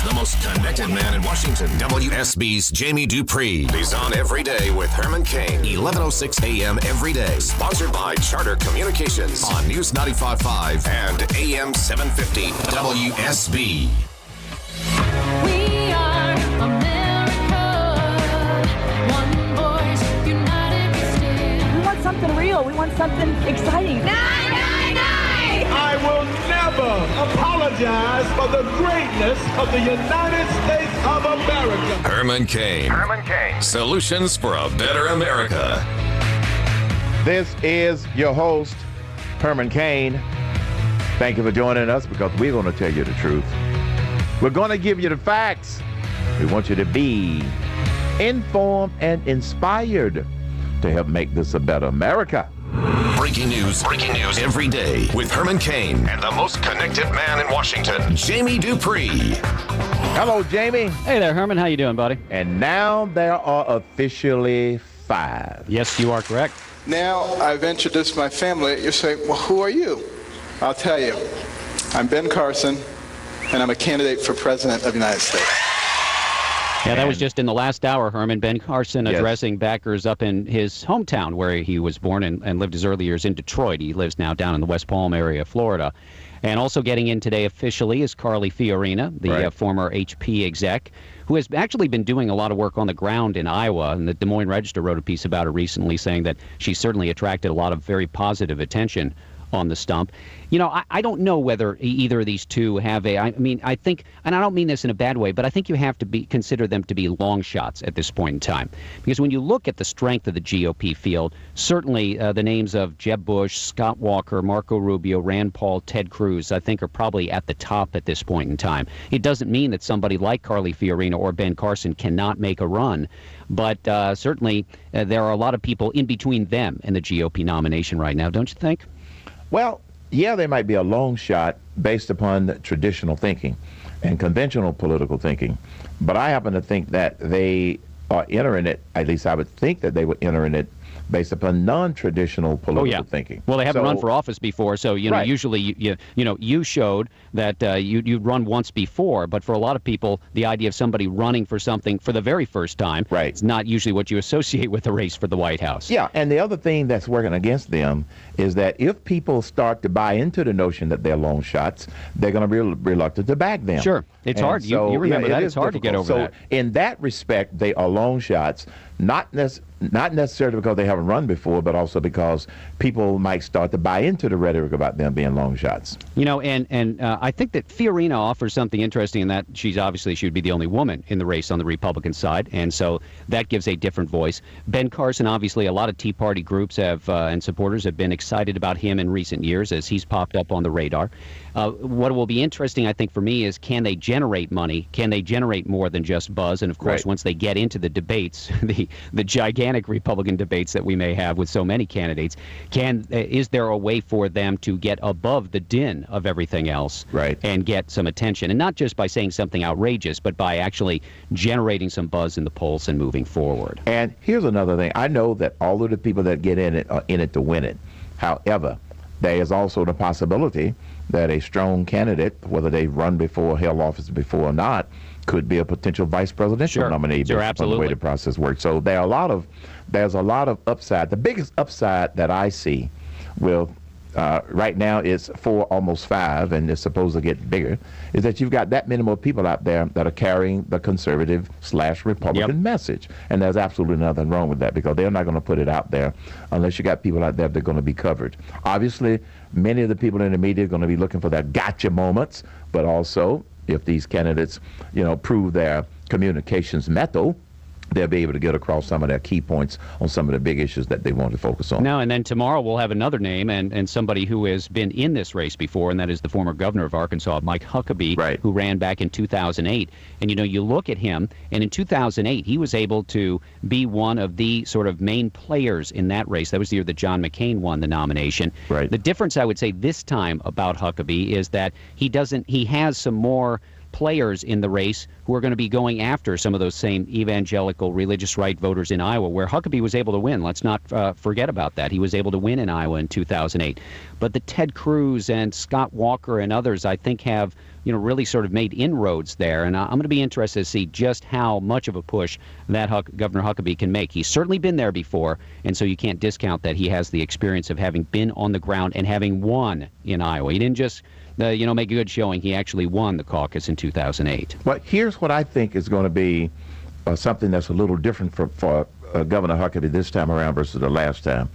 He's the most connected man in Washington. WSB's Jamie Dupree. He's on every day with Herman Cain. 1106 a.m. every day. Sponsored by Charter Communications on News 95.5 and AM 750 WSB. We are America. One voice, united we stand. We want something real. We want something exciting. I will never apologize for the greatness of the United States of America. Herman Cain. Herman Cain. Solutions for a better America. This is your host, Herman Cain. Thank you for joining us because we're going to tell you the truth. We're going to give you the facts. We want you to be informed and inspired to help make this a better America. Breaking news. Breaking news every day with Herman Cain and the most connected man in Washington, Jamie Dupree. Hello, Jamie. Hey there, Herman. How you doing, buddy? And now there are officially five. Yes, you are correct. Now I've introduced my family. You say, well, who are you? I'll tell you. I'm Ben Carson, and I'm a candidate for President of the United States. Yeah, that was just in the last hour, Herman. Ben Carson Yes. addressing backers up in his hometown where he was born and, and lived his early years in Detroit. He lives now down in the West Palm area of Florida. And also getting in today officially is Carly Fiorina, the Right. uh, former HP exec, who has actually been doing a lot of work on the ground in Iowa. And the Des Moines Register wrote a piece about her recently saying that she certainly attracted a lot of very positive attention on the stump. You know, I, I don't know whether either of these two have a. I mean, I think, and I don't mean this in a bad way, but I think you have to be consider them to be long shots at this point in time, because when you look at the strength of the GOP field, certainly uh, the names of Jeb Bush, Scott Walker, Marco Rubio, Rand Paul, Ted Cruz, I think are probably at the top at this point in time. It doesn't mean that somebody like Carly Fiorina or Ben Carson cannot make a run, but uh, certainly uh, there are a lot of people in between them and the GOP nomination right now, don't you think? Well, yeah, they might be a long shot based upon traditional thinking and conventional political thinking, but I happen to think that they are entering it, at least I would think that they were entering it based upon non-traditional political Oh yeah. thinking. Well, they haven't So- run for office before, so you know Right. usually you, you you know you showed that uh, you you'd run once before, but for a lot of people, the idea of somebody running for something for the very first time Right. is not usually what you associate with a race for the White House. Yeah, and the other thing that's working against them is that if people start to buy into the notion that they're long shots, they're going to be reluctant to back them. Sure. It's And hard. You- you remember it It's hard to get over so that. in that respect, they are long shots, not nec- not necessarily because they haven't run before, but also because people might start to buy into the rhetoric about them being long shots. You know, and and uh, I think that Fiorina offers something interesting in that she's obviously she would be the only woman in the race on the Republican side, and so that gives a different voice. Ben Carson, obviously, a lot of Tea Party groups have uh, and supporters have been excited about him in recent years as he's popped up on the radar. Uh, what will be interesting, I think, for me is can they generate money? Can they generate more than just buzz? And of course, Right. once they get into the debates, the the gigantic Republican debates that we may have with so many candidates, can uh, is there a way for them to get above the din of everything else, Right. and get some attention, and not just by saying something outrageous, but by actually generating some buzz in the polls and moving forward. And here's another thing. I know that all of the people that get in it are in it to win it. However, there is also the possibility that a strong candidate, whether they've run before, held office before or not, could be a potential vice presidential Sure. nominee Sure, based the way the process works. So there are a lot of there's a lot of upside. The biggest upside that I see will uh, right now it's four, almost five, and it's supposed to get bigger, is that you've got that many more people out there that are carrying the conservative slash Republican message. And there's absolutely nothing wrong with that because they're not going to put it out there unless you got people out there that are going to be covered. Obviously, many of the people in the media are going to be looking for their gotcha moments, but also if these candidates, you know, prove their communications mettle, they'll be able to get across some of their key points on some of the big issues that they want to focus on. No, and then tomorrow we'll have another name and, and somebody who has been in this race before, and that is the former governor of Arkansas, Mike Huckabee, Right. who ran back in 2008. And you know, you look at him, and in 2008 he was able to be one of the sort of main players in that race. That was the year that John McCain won the nomination. Right. The difference I would say this time about Huckabee is that he doesn't. He has some more players in the race who are going to be going after some of those same evangelical religious right voters in Iowa, where Huckabee was able to win. Let's not uh, forget about that. He was able to win in Iowa in 2008. But the Ted Cruz and Scott Walker and others, I think, have you know really sort of made inroads there, and I'm going to be interested to see just how much of a push that Huck- Governor Huckabee can make. He's certainly been there before, and so you can't discount that he has the experience of having been on the ground and having won in Iowa. He didn't just uh, you know make a good showing; he actually won the caucus in 2008. Well, here's what I think is going to be uh, something that's a little different for, for uh, Governor Huckabee this time around versus the last time.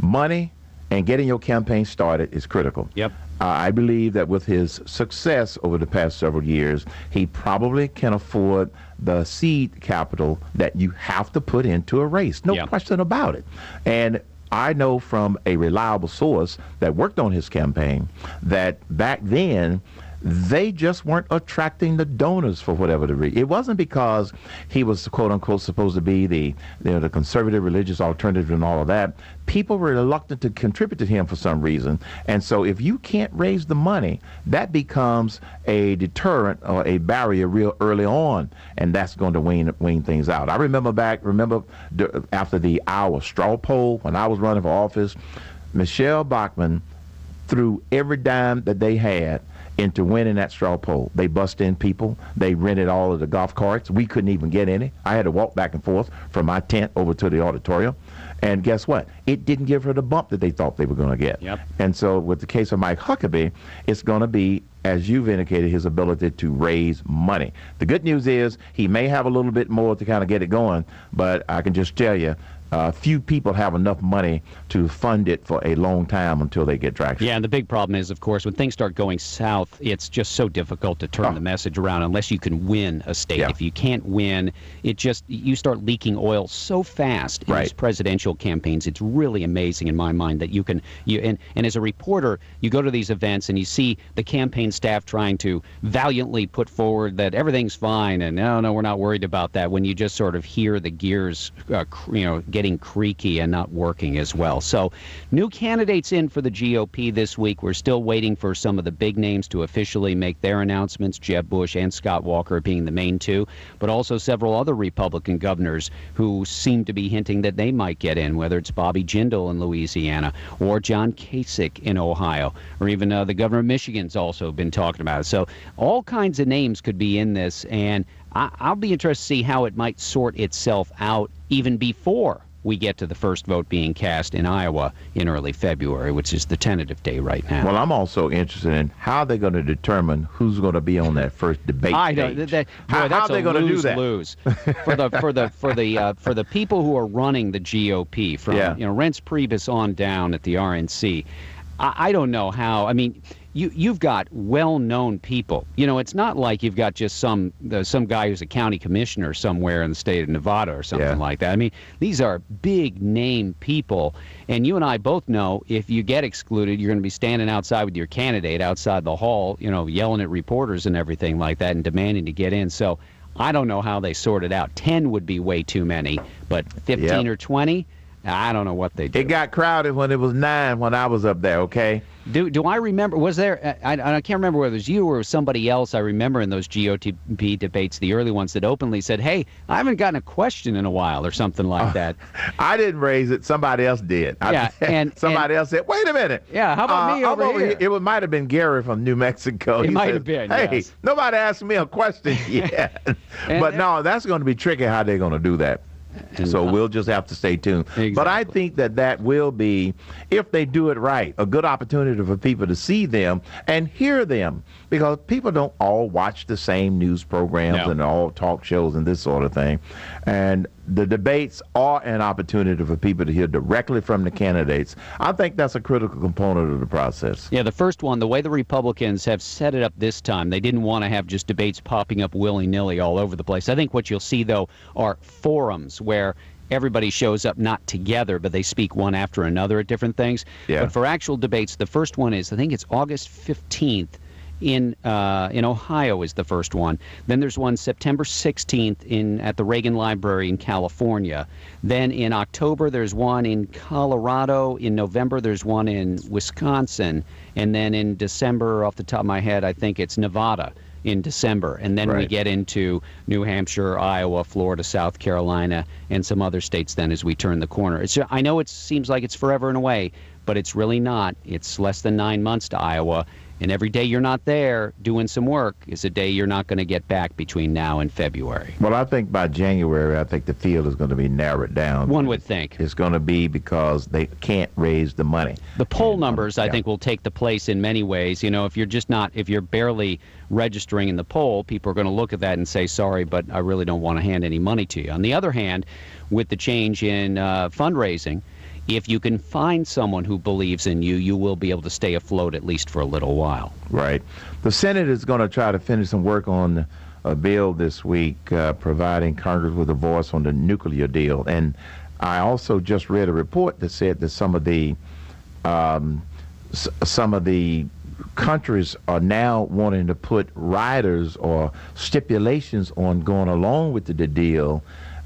Money and getting your campaign started is critical. Yep. I believe that with his success over the past several years, he probably can afford the seed capital that you have to put into a race. No Yeah. question about it. And I know from a reliable source that worked on his campaign that back then they just weren't attracting the donors for whatever the reason. It wasn't because he was quote unquote supposed to be the you know, the conservative religious alternative and all of that. People were reluctant to contribute to him for some reason. And so if you can't raise the money, that becomes a deterrent or a barrier real early on, and that's going to wean wean things out. I remember back, remember after the Iowa straw poll when I was running for office, Michele Bachmann threw every dime that they had into winning that straw poll. They bust in people. They rented all of the golf carts. We couldn't even get any. I had to walk back and forth from my tent over to the auditorium. And guess what? It didn't give her the bump that they thought they were going to get. Yep. And so with the case of Mike Huckabee, it's going to be, as you've indicated, his ability to raise money. The good news is he may have a little bit more to kind of get it going, but I can just tell you, uh, few people have enough money to fund it for a long time until they get traction. Yeah, and the big problem is, of course, when things start going south, it's just so difficult to turn Oh. the message around unless you can win a state. Yeah. If you can't win, it just you start leaking oil so fast in Right. these presidential campaigns. It's really amazing in my mind that you can you and and as a reporter, you go to these events and you see the campaign staff trying to valiantly put forward that everything's fine and no, no, we're not worried about that. When you just sort of hear the gears, uh, cr- you know, getting creaky and not working as well. So, new candidates in for the GOP this week. We're still waiting for some of the big names to officially make their announcements. Jeb Bush and Scott Walker being the main two, but also several other Republican governors who seem to be hinting that they might get in, whether it's Bobby Jindal in Louisiana or John Kasich in Ohio, or even uh, the governor of Michigan's also been talking about it. So, all kinds of names could be in this, and I- I'll be interested to see how it might sort itself out even before we get to the first vote being cast in Iowa in early February, which is the tentative day right now. Well, I'm also interested in how they're going to determine who's going to be on that first debate I know that, that, how, boy, that's how are they going to do that? Lose for the for the for the uh, for the people who are running the GOP from Yeah. you know Reince Priebus on down at the RNC. I, I don't know how. I mean, you you've got well-known people. You know, it's not like you've got just some the, some guy who's a county commissioner somewhere in the state of Nevada or something Yeah. like that. I mean, these are big name people, and you and I both know if you get excluded, you're going to be standing outside with your candidate outside the hall, you know, yelling at reporters and everything like that, and demanding to get in. So. I don't know how they sort it out. Ten would be way too many, but fifteen Yep. or twenty, I don't know what they did. It got crowded when it was nine when I was up there. Okay. Do do I remember? Was there? I, I I can't remember whether it was you or somebody else. I remember in those GOP debates, the early ones that openly said, "Hey, I haven't gotten a question in a while" or something like that. I didn't raise it. Somebody else did. I- Yeah, and- somebody else said, "Wait a minute." Yeah, how about Uh, me I'm over here? It was- might have been Gary from New Mexico. It He might says, have been, Hey, yes. nobody asked me a question yet. And- but no, that's going to be tricky how they're going to do that. So uh, we'll just have to stay tuned. But I think that that will be, if they do it right, a good opportunity for people to see them and hear them because people don't all watch the same news programs No. and all talk shows and this sort of thing. And the debates are an opportunity for people to hear directly from the candidates. I think that's a critical component of the process. Yeah, the first one, the way the Republicans have set it up this time, they didn't want to have just debates popping up willy nilly all over the place. I think what you'll see, though, are forums where everybody shows up not together, but they speak one after another at different things. Yeah. But for actual debates, the first one is, I think it's August 15th. In uh, in Ohio is the first one. Then there's one September 16th in at the Reagan Library in California. Then in October there's one in Colorado. In November there's one in Wisconsin, and then in December, off the top of my head, I think it's Nevada in December, and then we get into New Hampshire, Iowa, Florida, South Carolina, and some other states. Then, as we turn the corner, it's I know it seems like it's forever and away, but it's really not. It's less than nine months to Iowa, and every day you're not there doing some work is a day you're not going to get back between now and February. Well, I think by January, I think the field is going to be narrowed down. One would think. It's going to be because they can't raise the money. The poll um, numbers, I think, will take the place in many ways. You know, if you're just not, if you're barely registering in the poll, people are going to look at that and say, sorry, but I really don't want to hand any money to you. On the other hand, with the change in uh, fundraising, if you can find someone who believes in you, you will be able to stay afloat at least for a little while. Right. The Senate is going to try to finish some work on a bill this week, uh, providing Congress with a voice on the nuclear deal. And I also just read a report that said that some of the um, s- some of the countries are now wanting to put riders or stipulations on going along with the, the deal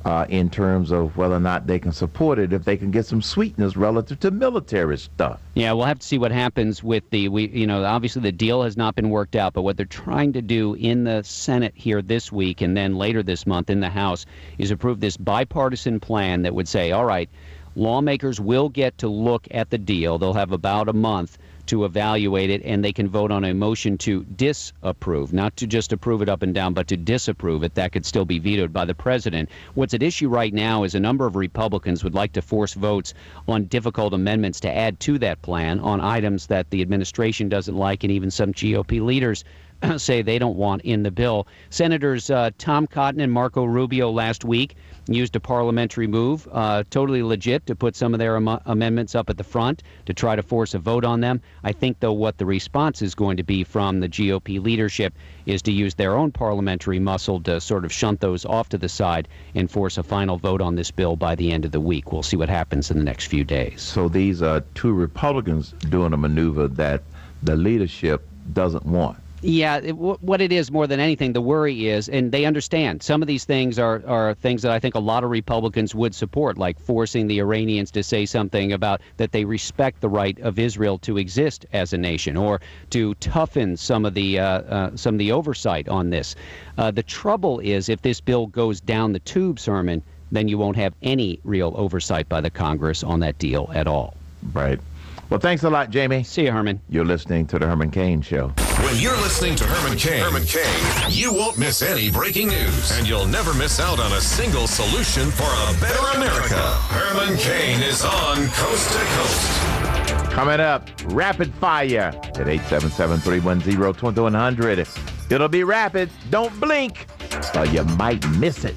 uh, in terms of whether or not they can support it if they can get some sweetness relative to military stuff. Yeah, we'll have to see what happens with the we you know, obviously the deal has not been worked out, but what they're trying to do in the Senate here this week and then later this month in the House is approve this bipartisan plan that would say, all right, lawmakers will get to look at the deal. They'll have about a month to evaluate it, and they can vote on a motion to disapprove, not to just approve it up and down, but to disapprove it. That could still be vetoed by the president. What's at issue right now is a number of Republicans would like to force votes on difficult amendments to add to that plan on items that the administration doesn't like, and even some GOP leaders say they don't want in the bill. Senators uh, Tom Cotton and Marco Rubio last week used a parliamentary move, uh, totally legit, to put some of their am- amendments up at the front to try to force a vote on them. I think, though, what the response is going to be from the GOP leadership is to use their own parliamentary muscle to sort of shunt those off to the side and force a final vote on this bill by the end of the week. We'll see what happens in the next few days. So these are two Republicans doing a maneuver that the leadership doesn't want. Yeah, it, wh- what it is more than anything, the worry is, and they understand some of these things are, are things that I think a lot of Republicans would support, like forcing the Iranians to say something about that they respect the right of Israel to exist as a nation, or to toughen some of the uh, uh, some of the oversight on this. Uh, the trouble is, if this bill goes down the tube, Herman, then you won't have any real oversight by the Congress on that deal at all. Right. Well, thanks a lot, Jamie. See you, Herman. You're listening to the Herman Cain Show. When you're listening to Herman Cain, Herman Cain, you won't miss any breaking news, and you'll never miss out on a single solution for a better America. Herman Cain is on Coast to Coast. Coming up, rapid fire at 877-310-2100. It'll be rapid. Don't blink, or you might miss it.